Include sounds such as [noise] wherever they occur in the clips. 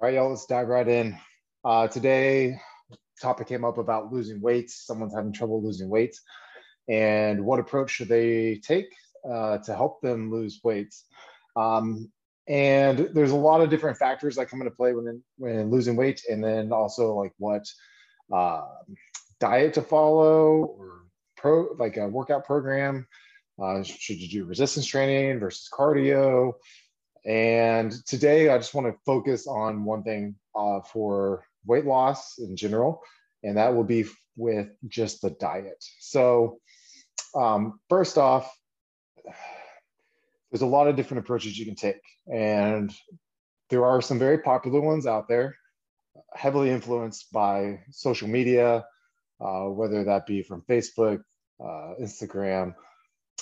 All right, y'all, let's dive right in. Uh, today, topic came up about losing weight. Someone's having trouble losing weight. And what approach should they take uh, to help them lose weight? Um, and there's a lot of different factors that come into play when, when losing weight. And then also like what uh, diet to follow or pro like a workout program. Uh, should you do resistance training versus cardio? And today I just want to focus on one thing uh, for weight loss in general, and that will be with just the diet. So, um, first off, there's a lot of different approaches you can take, and there are some very popular ones out there, heavily influenced by social media, uh, whether that be from Facebook, uh, Instagram,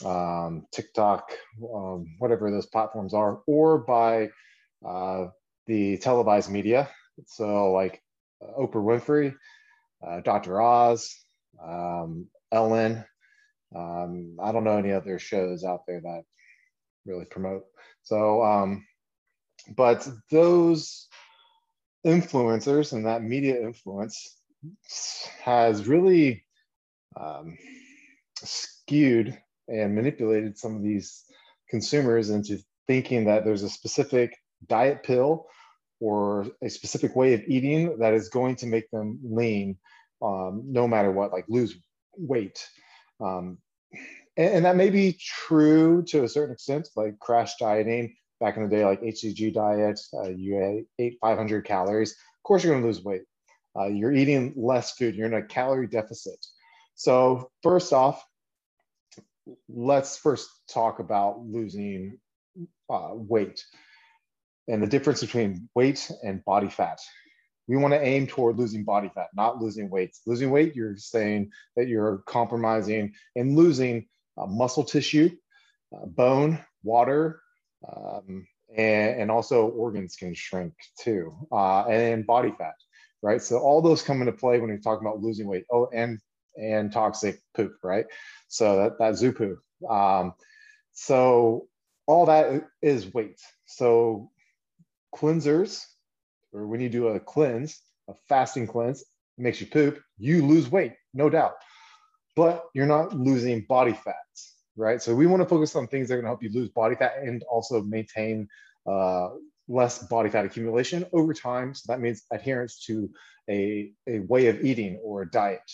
um, TikTok, um, whatever those platforms are, or by uh, the televised media. So, like uh, Oprah Winfrey, uh, Dr. Oz, um, Ellen. Um, I don't know any other shows out there that really promote. So, um, but those influencers and that media influence has really um, skewed and manipulated some of these consumers into thinking that there's a specific diet pill or a specific way of eating that is going to make them lean um, no matter what, like lose weight. Um, and, and, that may be true to a certain extent, like crash dieting back in the day, like HCG diet, uh, you ate 500 calories. Of course, you're going to lose weight. Uh, you're eating less food, you're in a calorie deficit. So, first off, let's first talk about losing uh, weight and the difference between weight and body fat. We want to aim toward losing body fat, not losing weight. Losing weight, you're saying that you're compromising and losing uh, muscle tissue, uh, bone, water, um, and, and, also organs can shrink too, uh, and body fat, right? So all those come into play when you're talking about losing weight. Oh, and and toxic poop, right? So that, that zoo poo. Um, so all that is weight. So cleansers, or when you do a cleanse, a fasting cleanse, makes you poop, you lose weight, no doubt. But you're not losing body fats, right? So we want to focus on things that are going to help you lose body fat and also maintain uh, less body fat accumulation over time. So that means adherence to a, a way of eating or a diet.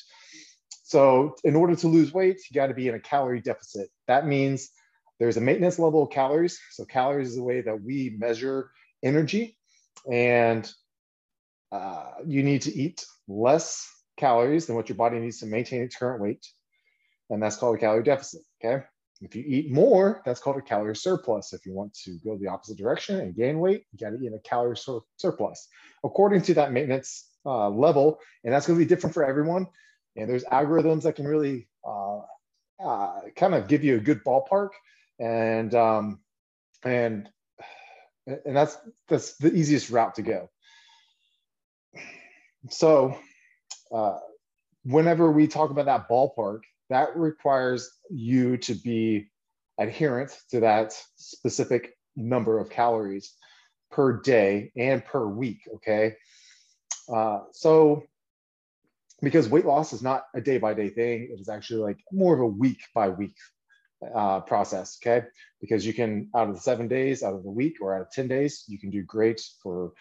So in order to lose weight, you got to be in a calorie deficit. That means there's a maintenance level of calories. So calories is the way that we measure energy, and uh, you need to eat less calories than what your body needs to maintain its current weight, and that's called a calorie deficit. Okay. If you eat more, that's called a calorie surplus. If you want to go the opposite direction and gain weight, you got to eat a calorie sur surplus according to that maintenance uh, level, and that's going to be different for everyone. And there's algorithms that can really uh, uh, kind of give you a good ballpark, and um, and and that's that's the easiest route to go. So, uh, whenever we talk about that ballpark, that requires you to be adherent to that specific number of calories per day and per week. Okay. Uh, so because weight loss is not a day by day thing. It is actually like more of a week by week uh, process. Okay. Because you can, out of the seven days, out of the week, or out of 10 days, you can do great for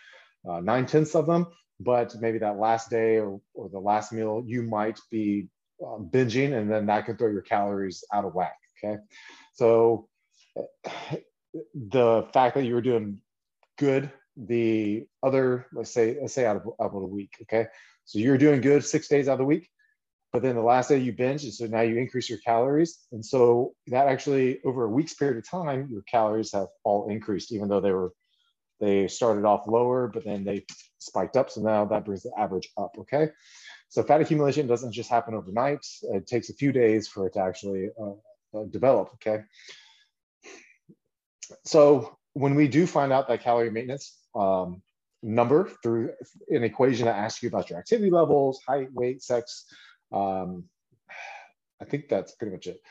uh, nine tenths of them. But maybe that last day or, or the last meal, you might be uh, binging, and then that could throw your calories out of whack. Okay. So the fact that you were doing good the other, let's say, let's say out of, out of a week. Okay. So you're doing good six days out of the week, but then the last day you binge, and so now you increase your calories. And so that actually over a week's period of time, your calories have all increased, even though they were they started off lower, but then they spiked up. So now that brings the average up. Okay. So fat accumulation doesn't just happen overnight. It takes a few days for it to actually uh, uh, develop. Okay. So when we do find out that calorie maintenance um, number through an equation that asks you about your activity levels, height, weight, sex. Um, I think that's pretty much it.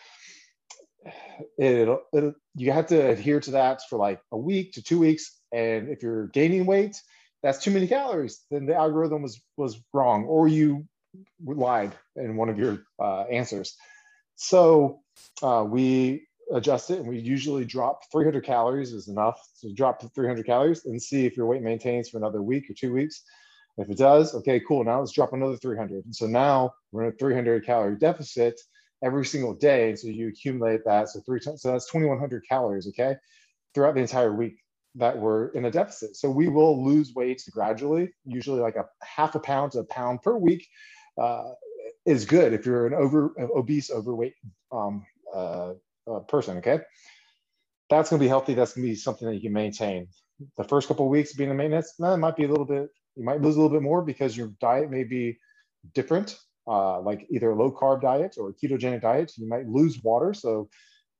It'll, it'll, you have to adhere to that for like a week to two weeks. And if you're gaining weight, that's too many calories, then the algorithm was was wrong, or you lied in one of your uh, answers. So uh, we adjust it and we usually drop 300 calories is enough to drop to 300 calories and see if your weight maintains for another week or two weeks. If it does, okay, cool. Now let's drop another 300. And so now we're in a 300 calorie deficit every single day. So you accumulate that. So three times, so that's 2,100 calories, okay, throughout the entire week that we're in a deficit. So we will lose weight gradually, usually like a half a pound to a pound per week uh, is good if you're an over obese, overweight um, uh, uh, person. Okay, that's going to be healthy. That's going to be something that you can maintain. The first couple weeks being a maintenance, that might be a little bit. You might lose a little bit more because your diet may be different, uh, like either a low carb diet or a ketogenic diet. You might lose water, so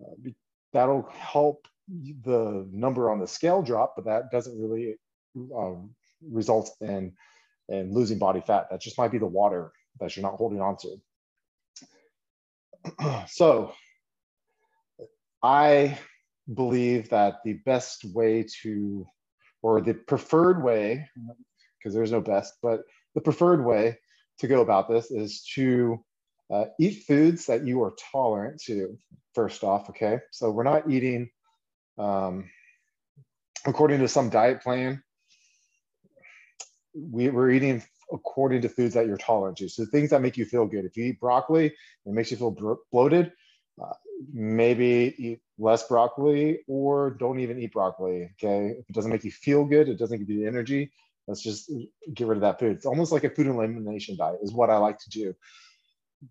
uh, that'll help the number on the scale drop, but that doesn't really um, result in in losing body fat. That just might be the water that you're not holding on to. [clears throat] so I believe that the best way to, or the preferred way, because there's no best, but the preferred way to go about this is to uh, eat foods that you are tolerant to, first off, okay? So we're not eating, um, according to some diet plan, we, we're eating according to foods that you're tolerant to. So things that make you feel good. If you eat broccoli, it makes you feel bloated. Uh, maybe eat less broccoli or don't even eat broccoli. Okay. If it doesn't make you feel good, it doesn't give you the energy. Let's just get rid of that food. It's almost like a food elimination diet, is what I like to do.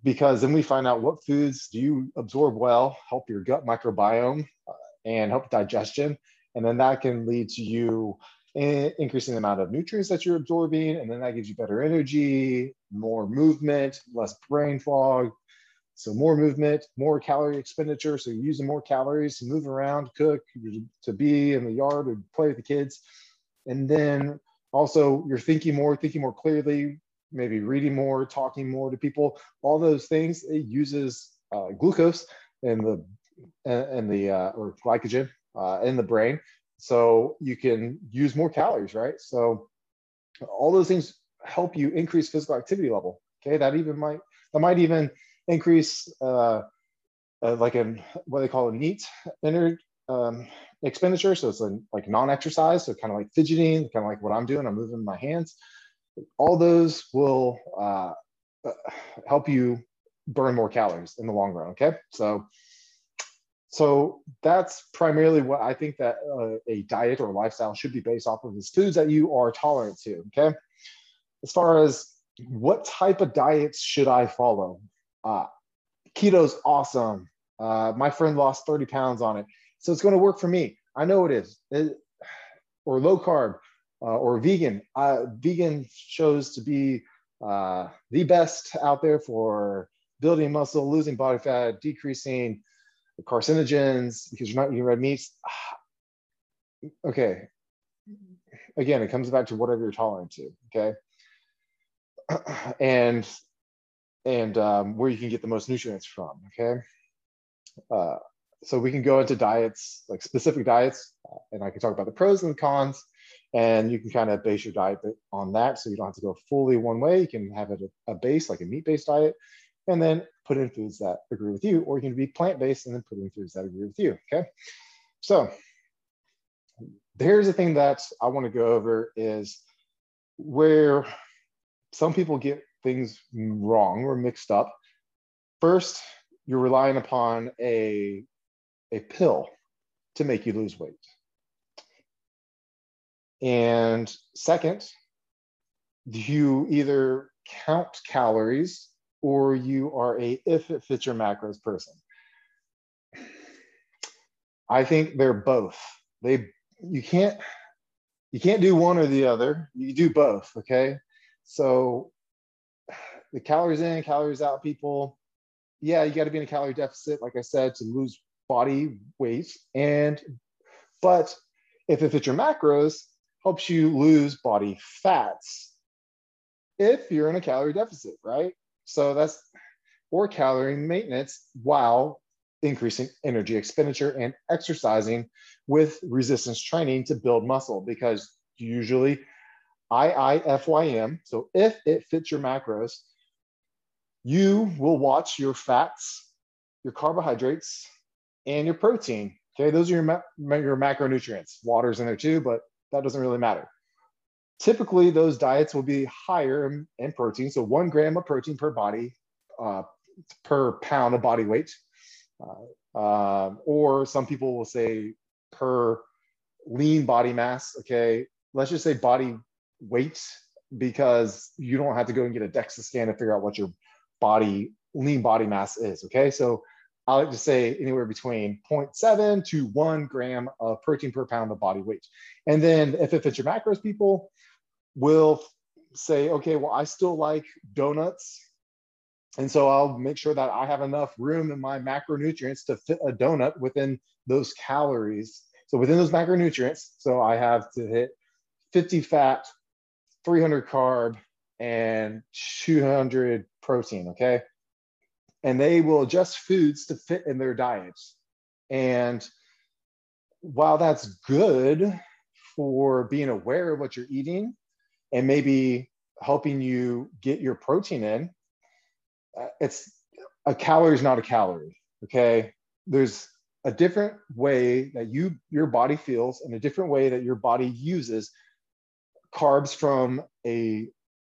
Because then we find out what foods do you absorb well, help your gut microbiome, uh, and help digestion. And then that can lead to you increasing the amount of nutrients that you're absorbing, and then that gives you better energy, more movement, less brain fog. So more movement, more calorie expenditure. So you're using more calories to move around, cook, to be in the yard or play with the kids. And then also you're thinking more, thinking more clearly, maybe reading more, talking more to people. All those things, it uses uh, glucose and the and the uh, or glycogen uh, in the brain so you can use more calories, right? So all those things help you increase physical activity level. Okay, that even might that might even increase uh, uh, like a what they call a NEAT energy um, expenditure. So it's a, like non-exercise, so kind of like fidgeting, kind of like what I'm doing. I'm moving my hands. All those will uh, uh help you burn more calories in the long run. Okay, so so that's primarily what I think that uh, a diet or lifestyle should be based off of is foods that you are tolerant to. Okay. As far as what type of diets should I follow? Uh, keto's awesome. Uh, my friend lost 30 pounds on it. So it's going to work for me. I know it is. It, or low carb uh, or vegan. Uh, vegan shows to be uh, the best out there for building muscle, losing body fat, decreasing carcinogens because you're not eating red meats. [sighs] Okay. Again, it comes back to whatever you're tolerant to. Okay. [clears throat] And and um, where you can get the most nutrients from. Okay. Uh, so we can go into diets, like specific diets, uh, and I can talk about the pros and cons, and you can kind of base your diet on that. So you don't have to go fully one way. You can have it a, a base, like a meat-based diet, and then put in foods that agree with you, or you can be plant-based and then put in foods that agree with you, okay? So here's the thing that I wanna go over is where some people get things wrong or mixed up. First, you're relying upon a, a pill to make you lose weight. And second, you either count calories or you are a if it fits your macros person. I think they're both. They you can't you can't do one or the other. You do both, okay? So the calories in, calories out people, yeah, you got to be in a calorie deficit, like I said, to lose body weight. And but if it fits your macros, helps you lose body fats if you're in a calorie deficit, right? So that's or calorie maintenance while increasing energy expenditure and exercising with resistance training to build muscle because usually IIFYM. So if it fits your macros, you will watch your fats, your carbohydrates, and your protein. Okay, those are your, ma- your macronutrients. Water's in there too, but that doesn't really matter. Typically, those diets will be higher in, in protein. So one gram of protein per body, uh, per pound of body weight. Uh, uh, or some people will say per lean body mass. Okay, let's just say body weight because you don't have to go and get a DEXA scan to figure out what your body lean body mass is. Okay, so I like to say anywhere between 0.7 to one gram of protein per pound of body weight. And then if it fits your macros, people will say, okay, well, I still like donuts. And so I'll make sure that I have enough room in my macronutrients to fit a donut within those calories. So within those macronutrients, so I have to hit 50 fat, 300 carb, and 200 protein, okay? And they will adjust foods to fit in their diets. And while that's good for being aware of what you're eating and maybe helping you get your protein in, uh, it's a calorie is not a calorie, okay? There's a different way that you your body feels and a different way that your body uses carbs from a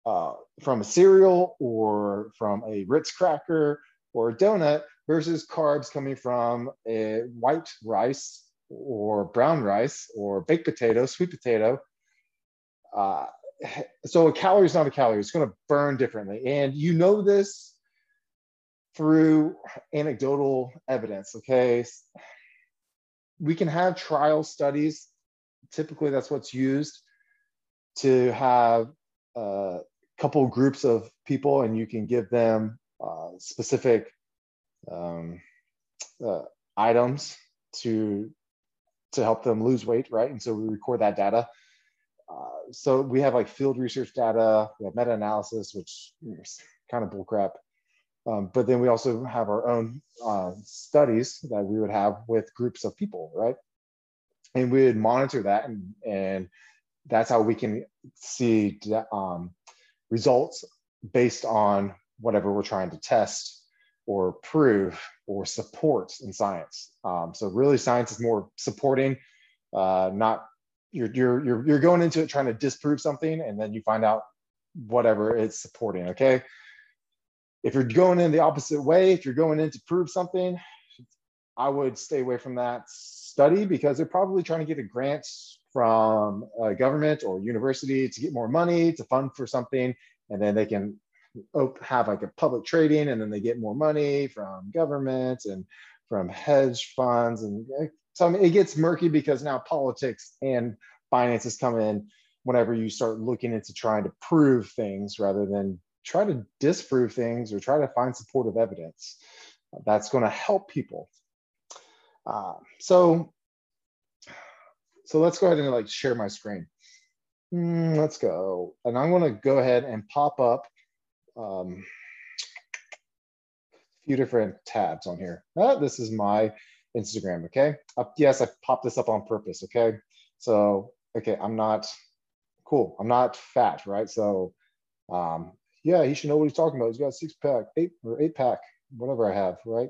uh, from a cereal or from a Ritz cracker or a donut versus carbs coming from a white rice or brown rice or baked potato, sweet potato. Uh, so a calorie is not a calorie. It's going to burn differently, and you know this through anecdotal evidence. Okay, we can have trial studies. Typically, that's what's used to have a couple groups of people and you can give them uh, specific um, uh, items to to help them lose weight right? And so we record that data. Uh, so we have like field research data we have meta-analysis which is kind of bullcrap. Um, but then we also have our own uh, studies that we would have with groups of people right? And we would monitor that and, and that's how we can see um, results based on whatever we're trying to test or prove or support in science. Um, so really, science is more supporting, uh, not you're you're you're you're going into it trying to disprove something, and then you find out whatever it's supporting. Okay. If you're going in the opposite way, if you're going in to prove something, I would stay away from that study because they're probably trying to get a grant from a government or university to get more money to fund for something, and then they can have like a public trading, and then they get more money from government and from hedge funds, and eh, so I mean, it gets murky because now politics and finances come in whenever you start looking into trying to prove things rather than try to disprove things or try to find supportive evidence. That's going to help people. Uh, so so let's go ahead and like share my screen. Mm, let's go. And I'm gonna go ahead and pop up um, a few different tabs on here. Ah, this is my Instagram, okay? Uh, yes, I popped this up on purpose, okay? So, okay, I'm not, cool, I'm not fat, right? So, um, yeah, he should know what he's talking about. He's got six pack, eight or eight pack, whatever I have, right?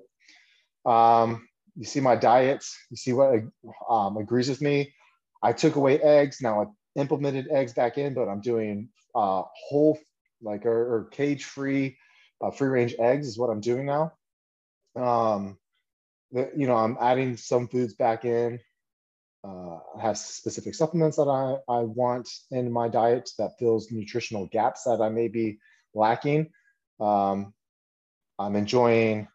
Um, you see my diets. you see what um, agrees with me. I took away eggs. Now I implemented eggs back in, but I'm doing uh, whole, like or, or cage free, uh, free range eggs is what I'm doing now. Um, the, you know, I'm adding some foods back in. Uh, I have specific supplements that I, I want in my diet that fills nutritional gaps that I may be lacking. Um, I'm enjoying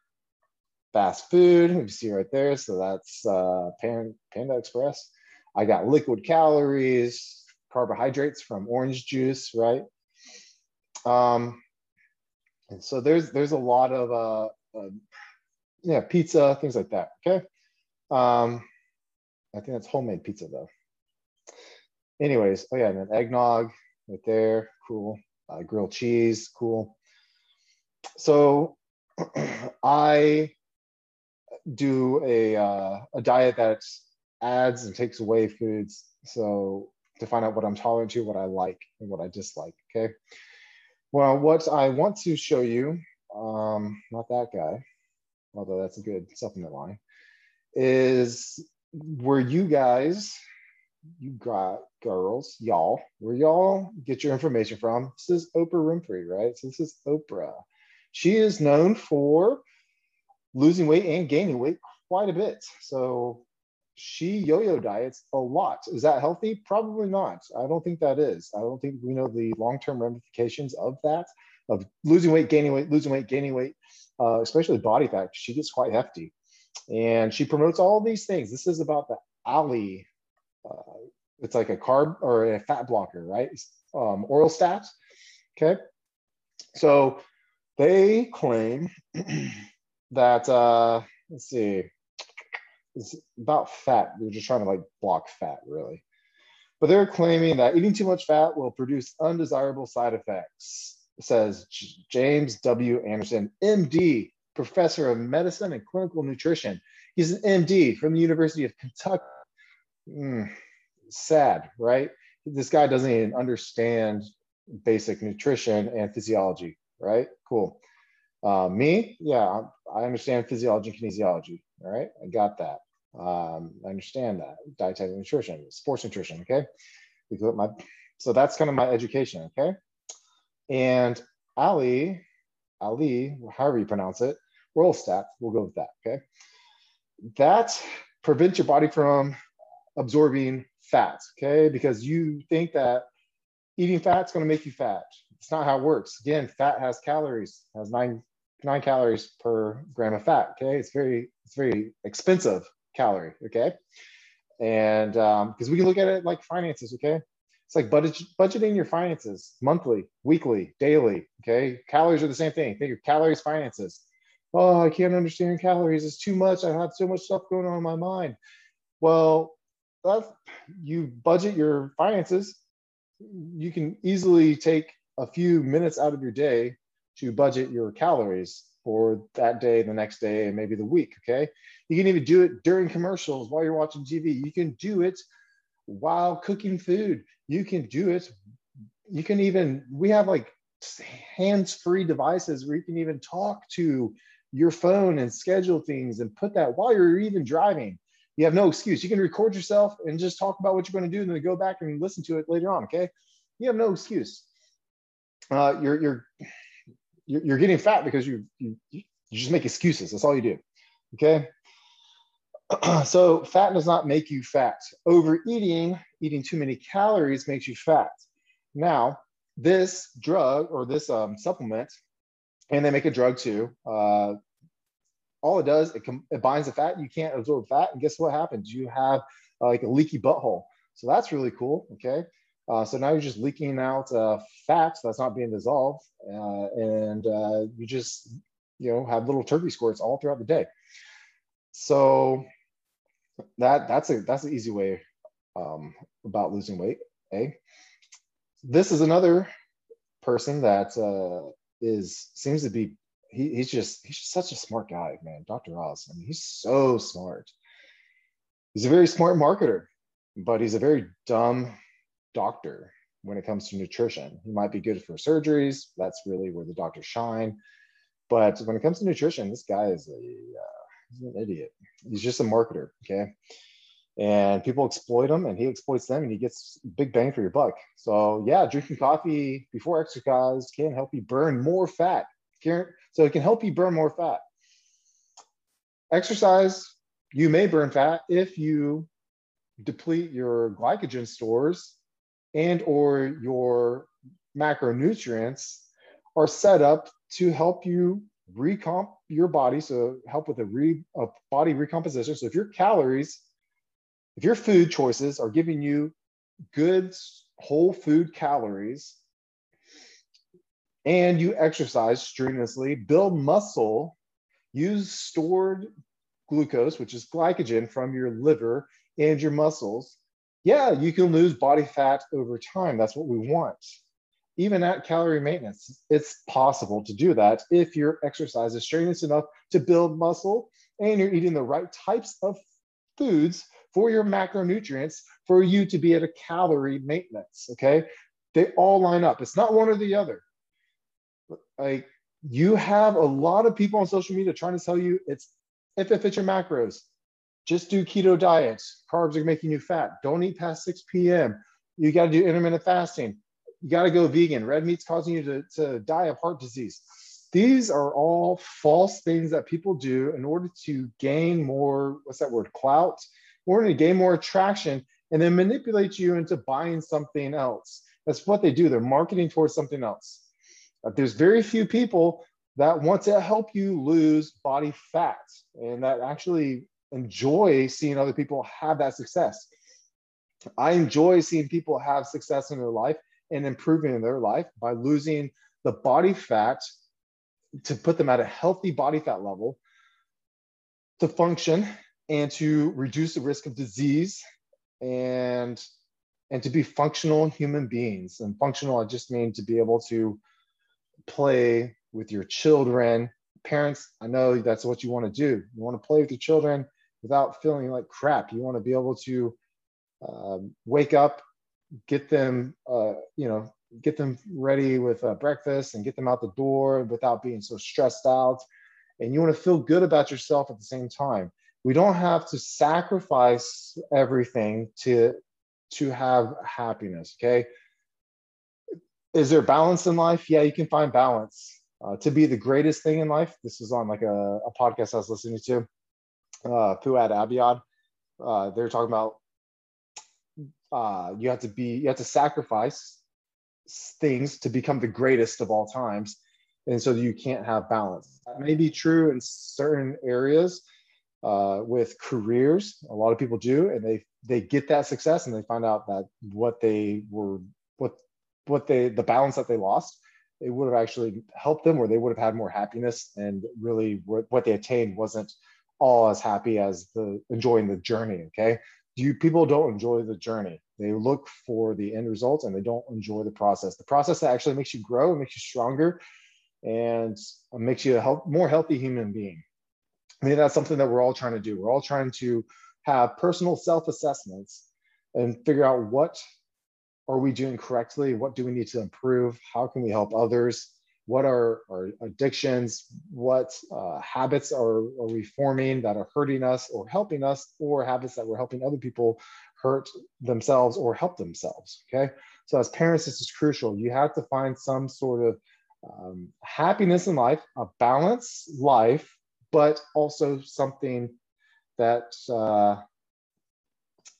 fast food. You see right there. So that's uh, Panda Express. I got liquid calories, carbohydrates from orange juice, right? Um, and so there's there's a lot of uh, uh, yeah pizza things like that. Okay, um, I think that's homemade pizza though. Anyways, oh yeah, and then eggnog right there, cool. Uh, grilled cheese, cool. So [clears throat] I do a uh, a diet that's adds and takes away foods. So to find out what I'm tolerant to, what I like, and what I dislike. Okay. Well, what I want to show you, um, not that guy, although that's a good supplement line, is where you guys, you got girls, y'all, where y'all get your information from. This is Oprah Winfrey, right? So this is Oprah. She is known for losing weight and gaining weight quite a bit. So she yo-yo diets a lot. Is that healthy? Probably not. I don't think that is. I don't think we know the long-term ramifications of that, of losing weight, gaining weight, losing weight, gaining weight, uh, especially body fat. She gets quite hefty, and she promotes all these things. This is about the Alli. Uh, it's like a carb or a fat blocker, right? Um, stats. Okay, so they claim [clears throat] that uh, let's see it's about fat. They're just trying to like block fat, really. But they're claiming that eating too much fat will produce undesirable side effects, says James W. Anderson, MD, professor of medicine and clinical nutrition. He's an MD from the University of Kentucky. Mm, sad, right? This guy doesn't even understand basic nutrition and physiology, right? Cool. Uh, me, yeah, I understand physiology and kinesiology. All right, I got that. Um, I understand that dietetic nutrition, sports nutrition. Okay, my so that's kind of my education. Okay, and Alli, Alli, however you pronounce it, Orlistat, we'll go with that. Okay, that prevents your body from absorbing fat. Okay, because you think that eating fat is going to make you fat. It's not how it works. Again, fat has calories, has nine nine calories per gram of fat. Okay, it's very it's very expensive calorie. Okay, and because um, we can look at it like finances. Okay, it's like budget, budgeting your finances monthly, weekly, daily. Okay, calories are the same thing. Think of calories, finances. Oh, I can't understand calories. It's too much. I have so much stuff going on in my mind. Well, that's, you budget your finances. You can easily take a few minutes out of your day to budget your calories for that day, the next day, and maybe the week. Okay. You can even do it during commercials while you're watching TV. You can do it while cooking food. You can do it. You can even, we have like hands free devices where you can even talk to your phone and schedule things and put that while you're even driving. You have no excuse. You can record yourself and just talk about what you're going to do and then go back and listen to it later on. Okay. You have no excuse. Uh, you're, you're, you're getting fat because you, you, you just make excuses. That's all you do. Okay. [clears throat] so fat does not make you fat. Overeating, eating too many calories makes you fat. Now, this drug or this um, supplement, and they make a drug too. Uh, all it does, it, com- it binds the fat. You can't absorb fat, and guess what happens? You have uh, like a leaky butthole. So that's really cool. Okay. Uh, so now you're just leaking out uh, fat that's not being dissolved, uh, and uh, you just you know have little turkey squirts all throughout the day. So that that's a that's an easy way um, about losing weight. Eh? This is another person that uh, is seems to be he, he's just he's just such a smart guy, man. Dr. Oz. I mean, he's so smart. He's a very smart marketer, but he's a very dumb doctor when it comes to nutrition. He might be good for surgeries. That's really where the doctors shine. But when it comes to nutrition, this guy is a uh, he's an idiot. He's just a marketer. Okay. And people exploit him and he exploits them and he gets big bang for your buck. So yeah, drinking coffee before exercise can help you burn more fat. So it can help you burn more fat. Exercise, you may burn fat if you deplete your glycogen stores and or your macronutrients are set up to help you recomp your body so help with a, re, a body recomposition. So if your calories if your food choices are giving you good whole food calories and you exercise strenuously build muscle use stored glucose which is glycogen from your liver and your muscles yeah, you can lose body fat over time. That's what we want. Even at calorie maintenance, it's possible to do that if your exercise is strenuous enough to build muscle and you're eating the right types of foods for your macronutrients for you to be at a calorie maintenance. Okay. They all line up. It's not one or the other. Like you have a lot of people on social media trying to tell you it's if it fits your macros, just do keto diets. Carbs are making you fat. Don't eat past 6 p.m. You got to do intermittent fasting. You got to go vegan. Red meat's causing you to, to die of heart disease. These are all false things that people do in order to gain more, what's that word, clout, in order to gain more attraction and then manipulate you into buying something else. That's what they do. They're marketing towards something else. Uh, there's very few people that want to help you lose body fat and that actually enjoy seeing other people have that success. I enjoy seeing people have success in their life and improving in their life by losing the body fat to put them at a healthy body fat level to function and to reduce the risk of disease and and to be functional human beings. And functional i just mean to be able to play with your children. Parents i know that's what you want to do. You want to play with your children without feeling like crap. You want to be able to um, wake up get them uh, you know get them ready with uh, breakfast and get them out the door without being so stressed out. And you want to feel good about yourself at the same time. We don't have to sacrifice everything to to have happiness okay? Is there balance in life? Yeah you can find balance. Uh, to be the greatest thing in life this is on like a, a podcast i was listening to uh Fouad Abiad. Uh, they're talking about uh, you have to be you have to sacrifice things to become the greatest of all times and so you can't have balance that may be true in certain areas uh, with careers a lot of people do and they they get that success and they find out that what they were what what they the balance that they lost it would have actually helped them or they would have had more happiness and really what they attained wasn't all as happy as the enjoying the journey okay? Do you people don't enjoy the journey. They look for the end results and they don't enjoy the process. The process that actually makes you grow makes you stronger and makes you a more healthy human being. I mean that's something that we're all trying to do. We're all trying to have personal self-assessments and figure out what are we doing correctly what do we need to improve how can we help others what are our addictions? What uh, habits are, are we forming that are hurting us or helping us or habits that we're helping other people hurt themselves or help themselves okay? So as parents this is crucial. You have to find some sort of um, happiness in life a balanced life but also something that uh,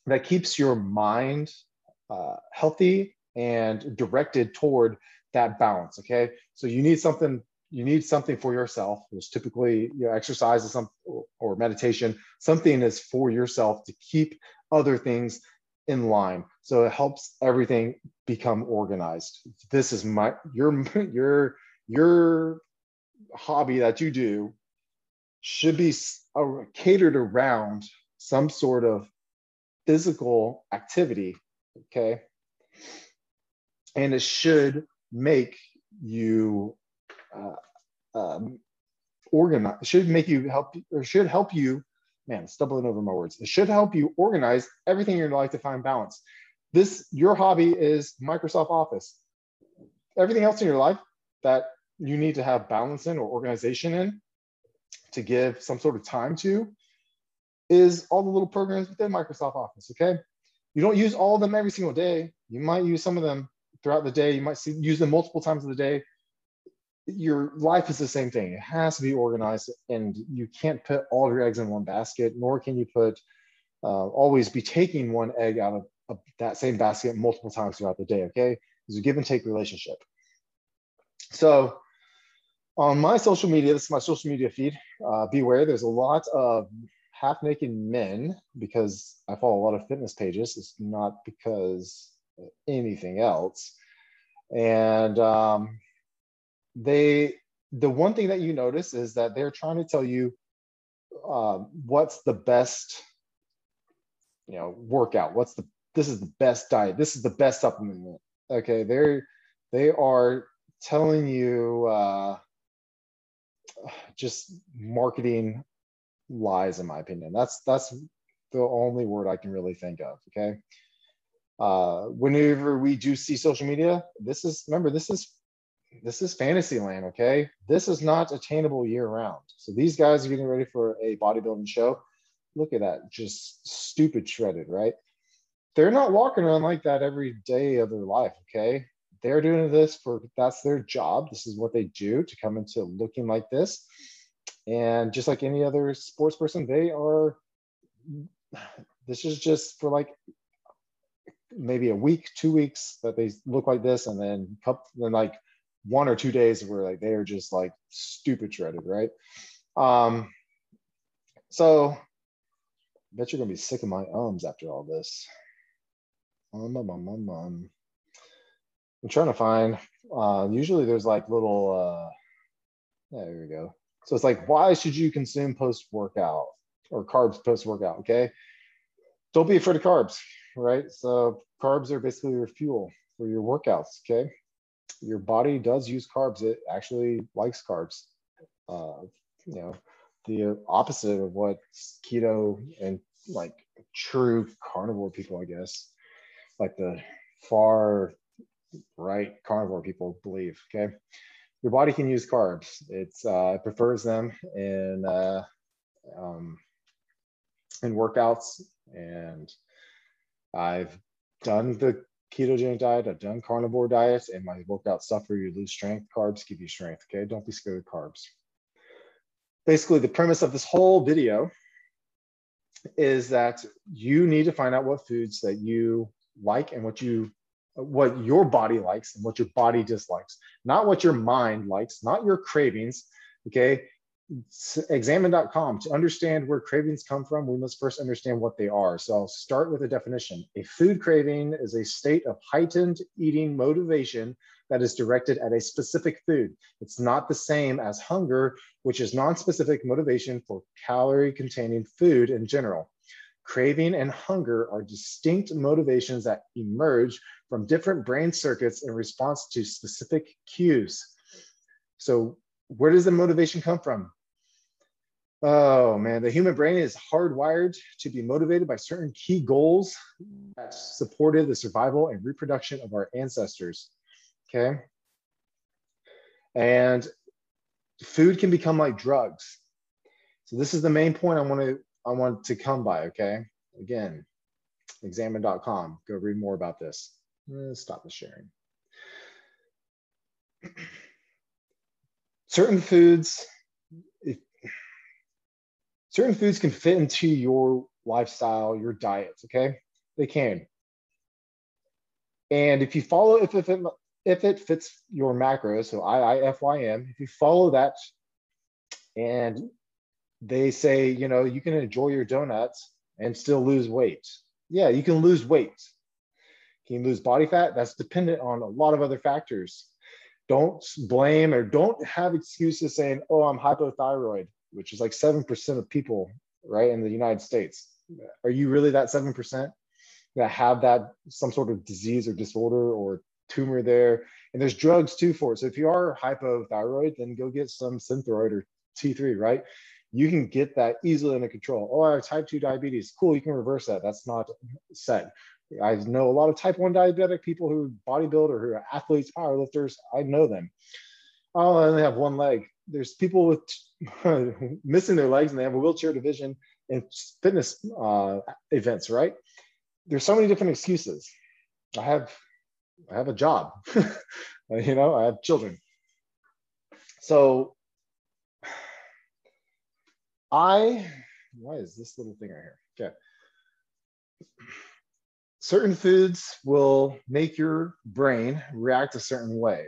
that keeps your mind uh, healthy and directed toward that balance okay? So you need something you need something for yourself. Which typically you know exercise is some or meditation something is for yourself to keep other things in line. So it helps everything become organized. This is my your [laughs] your your hobby that you do should be uh, catered around some sort of physical activity okay? And it should make you uh, um, organize. Should make you help or should help you. Man, stumbling over my words. It should help you organize everything in your life to find balance. This your hobby is Microsoft Office. Everything else in your life that you need to have balance in or organization in to give some sort of time to is all the little programs within Microsoft Office. Okay. You don't use all of them every single day. You might use some of them throughout the day. You might see, use them multiple times of the day. Your life is the same thing. It has to be organized, and you can't put all your eggs in one basket, nor can you put uh, always be taking one egg out of, of that same basket multiple times throughout the day. Okay, it's a give and take relationship. So on my social media, this is my social media feed. Uh, beware, there's a lot of half naked men because I follow a lot of fitness pages. It's not because anything else. And um, they, the one thing that you notice is that they're trying to tell you uh, what's the best, you know, workout. What's the this is the best diet. This is the best supplement. Okay, they're they are telling you uh, just marketing lies, in my opinion. That's that's the only word I can really think of. Okay. Uh, whenever we do see social media, this is remember this is this is fantasy land. Okay, this is not attainable year round. So these guys are getting ready for a bodybuilding show. Look at that, just stupid shredded, right? They're not walking around like that every day of their life. Okay, they're doing this for that's their job. This is what they do to come into looking like this. And just like any other sports person, they are. This is just for like maybe a week, two weeks that they look like this, and then couple, then like one or two days where like they are just like stupid shredded, right? Um, so I bet you're gonna be sick of my ums after all this. Um, um, um, um, um. I'm trying to find. Uh, usually there's like little. Uh, there we go. So it's like, why should you consume post workout or carbs post workout? Okay. Don't be afraid of carbs, right? So carbs are basically your fuel for your workouts. Okay. Your body does use carbs. It actually likes carbs. Uh, you know, the opposite of what keto and like true carnivore people, I guess, like the far right carnivore people believe. Okay, your body can use carbs. It's uh, it prefers them in uh, um, in workouts, and I've done the ketogenic diet. I've done carnivore diets, and my workouts suffer. You lose strength. Carbs give you strength. Okay, don't be scared of carbs. Basically, the premise of this whole video is that you need to find out what foods that you like and what you what your body likes and what your body dislikes, not what your mind likes, not your cravings. Okay. Examine.com to understand where cravings come from, we must first understand what they are. So I'll start with a definition. A food craving is a state of heightened eating motivation that is directed at a specific food. It's not the same as hunger, which is non-specific motivation for calorie containing food in general. Craving and hunger are distinct motivations that emerge from different brain circuits in response to specific cues. So, where does the motivation come from? Oh man, the human brain is hardwired to be motivated by certain key goals that supported the survival and reproduction of our ancestors. Okay. And food can become like drugs. So this is the main point I want to I want to come by, okay? Again, examine.com. Go read more about this. Eh, stop the sharing. [clears throat] certain foods, certain foods can fit into your lifestyle, your diets, okay? They can. And if you follow, if, if, it, if it fits your macros, so IIFYM, if you follow that and they say, you know, you can enjoy your donuts and still lose weight. Yeah, you can lose weight. Can you lose body fat? That's dependent on a lot of other factors. Don't blame or don't have excuses saying, oh, I'm hypothyroid, which is like 7% of people, right, in the United States. Are you really that 7% that have that some sort of disease or disorder or tumor there? And there's drugs too for it. So if you are hypothyroid, then go get some Synthroid or T3, right? you can get that easily under control. Oh, I have type 2 diabetes. Cool, you can reverse that. That's not set. I know a lot of type 1 diabetic people who bodybuild or who are athletes, powerlifters. I know them. Oh, I only have one leg. There's people with [laughs] missing their legs and they have a wheelchair division in fitness uh, events, right? There's so many different excuses. I have, I have a job, [laughs] you know, I have children. So I, why is this little thing right here? Okay. Certain foods will make your brain react a certain way.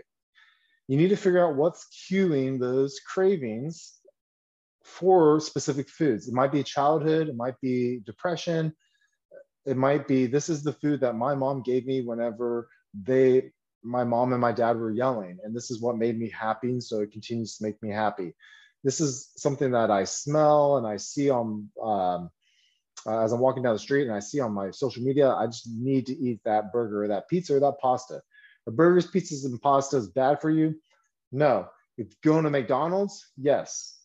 You need to figure out what's cueing those cravings for specific foods. It might be childhood, it might be depression, it might be this is the food that my mom gave me whenever they my mom and my dad were yelling and this is what made me happy and so it continues to make me happy this is something that I smell and I see on um, uh, as I'm walking down the street and I see on my social media. I just need to eat that burger or that pizza or that pasta. Are burgers, pizzas, and pastas bad for you? No. If going to McDonald's, yes.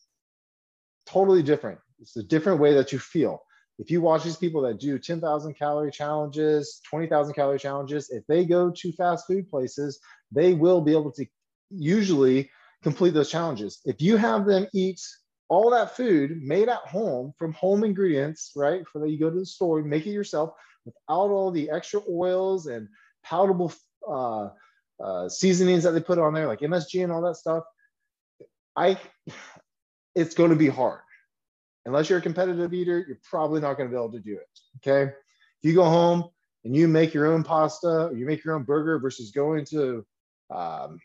Totally different. It's a different way that you feel. if you watch these people that do 10,000 calorie challenges, 20,000 calorie challenges, if they go to fast food places, they will be able to usually complete those challenges. If you have them eat all that food made at home from home ingredients, right? For that you go to the store, make it yourself without all the extra oils and palatable uh, uh, seasonings that they put on there, like MSG and all that stuff. I, it's going to be hard unless you're a competitive eater, you're probably not going to be able to do it. Okay. If you go home and you make your own pasta or you make your own burger versus going to um,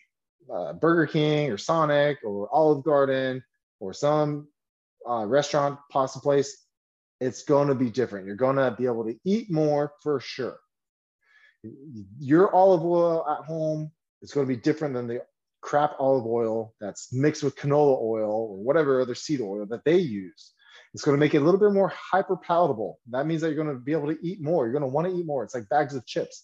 uh, Burger King or Sonic or Olive Garden or some uh, restaurant pasta place, it's going to be different. You're going to be able to eat more for sure. Your olive oil at home is going to be different than the crap olive oil that's mixed with canola oil or whatever other seed oil that they use. It's going to make it a little bit more hyper palatable. That means that you're going to be able to eat more. You're going to want to eat more. It's like bags of chips.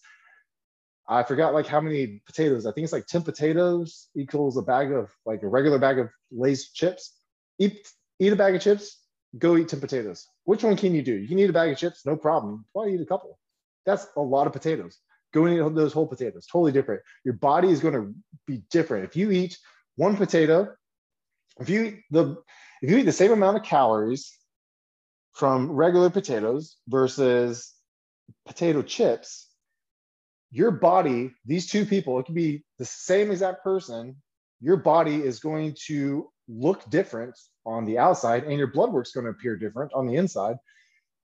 I forgot like how many potatoes. I think it's like 10 potatoes equals a bag of like a regular bag of Lay's chips. Eat eat a bag of chips, go eat 10 potatoes. Which one can you do? You can eat a bag of chips, no problem. Probably eat a couple. That's a lot of potatoes. Go and eat those whole potatoes, totally different. Your body is going to be different. If you eat one potato, if you eat the if you eat the same amount of calories from regular potatoes versus potato chips, your body, these two people, it could be the same exact person, your body is going to look different on the outside and your blood work's going to appear different on the inside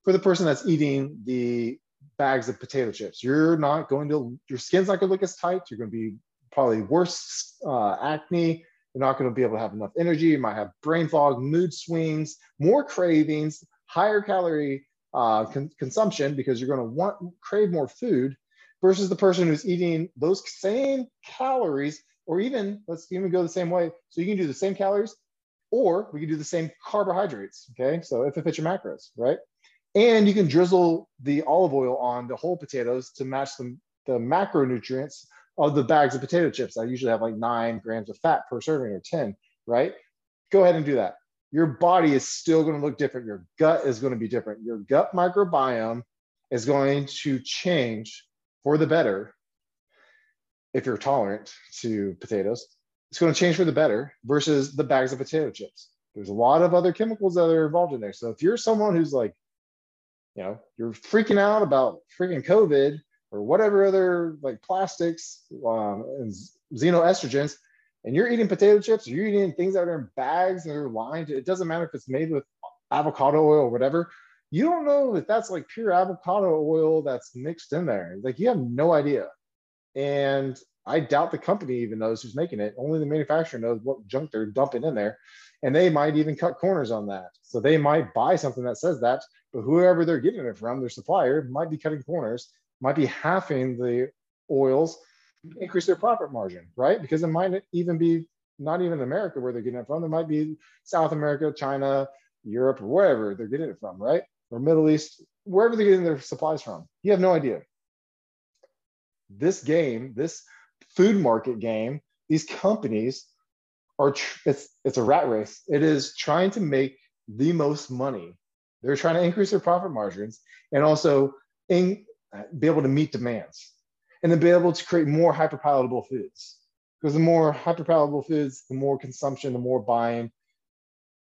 for the person that's eating the bags of potato chips. You're not going to, your skin's not going to look as tight. You're going to be probably worse uh, acne. You're not going to be able to have enough energy. You might have brain fog, mood swings, more cravings, higher calorie uh, con- consumption because you're going to want crave more food versus the person who's eating those same calories or even let's even go the same way so you can do the same calories or we can do the same carbohydrates okay so if it fits your macros right and you can drizzle the olive oil on the whole potatoes to match the, the macronutrients of the bags of potato chips i usually have like nine grams of fat per serving or 10 right go ahead and do that your body is still going to look different. Your gut is going to be different. Your gut microbiome is going to change for the better if you're tolerant to potatoes. It's going to change for the better versus the bags of potato chips. There's a lot of other chemicals that are involved in there. So if you're someone who's like, you know, you're freaking out about freaking COVID or whatever other like plastics um, and xenoestrogens, and you're eating potato chips or you're eating things that are in bags and are lined, it doesn't matter if it's made with avocado oil or whatever. You don't know if that's like pure avocado oil that's mixed in there. Like you have no idea. And I doubt the company even knows who's making it. Only the manufacturer knows what junk they're dumping in there. And they might even cut corners on that. So they might buy something that says that, but whoever they're getting it from, their supplier, might be cutting corners, might be halving the oils increase their profit margin, right? Because it might even be not even America where they're getting it from. There might be South America, China, Europe, or wherever they're getting it from, right? Or Middle East, wherever they're getting their supplies from. You have no idea. This game, this food market game, these companies are it's it's a rat race. It is trying to make the most money. They're trying to increase their profit margins and also in, be able to meet demands and then be able to create more hyperpalatable foods. Because the more hyperpalatable foods, the more consumption, the more buying.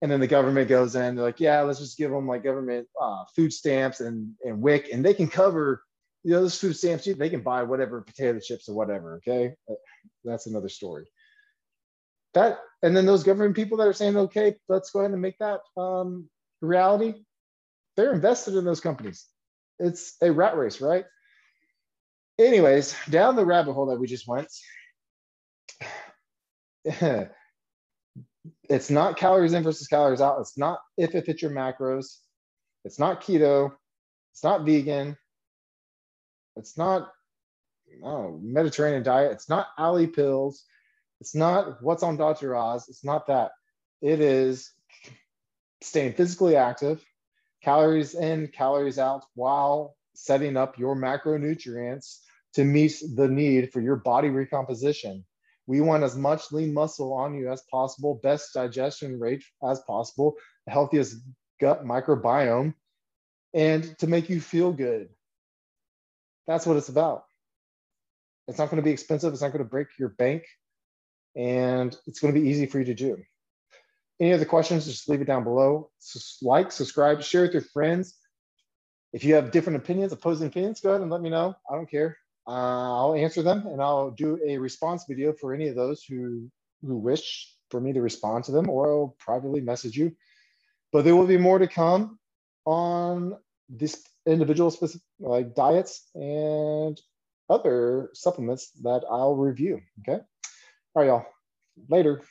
And then the government goes in, they're like, yeah, let's just give them like government uh, food stamps and, and WIC, and they can cover, you know, those food stamps, they can buy whatever potato chips or whatever, okay? Uh, that's another story. That, and then those government people that are saying, okay, let's go ahead and make that um, reality, they're invested in those companies. It's a rat race, right? anyways, down the rabbit hole that we just went, [sighs] it's not calories in versus calories out. It's not if it fits your macros. It's not keto. It's not vegan. It's not no Mediterranean diet. It's not Alli pills. It's not what's on Dr. Oz. It's not that. It is staying physically active, calories in, calories out, while setting up your macronutrients to meet the need for your body recomposition. We want as much lean muscle on you as possible, best digestion rate as possible, the healthiest gut microbiome, and to make you feel good. That's what it's about. It's not going to be expensive. It's not going to break your bank. And it's going to be easy for you to do. Any other questions, just leave it down below. Like, subscribe, share with your friends. If you have different opinions, opposing opinions, go ahead and let me know. I don't care. Uh, I'll answer them and I'll do a response video for any of those who, who wish for me to respond to them or I'll privately message you. But there will be more to come on this individual specific like diets and other supplements that I'll review. Okay. All right, y'all. Later.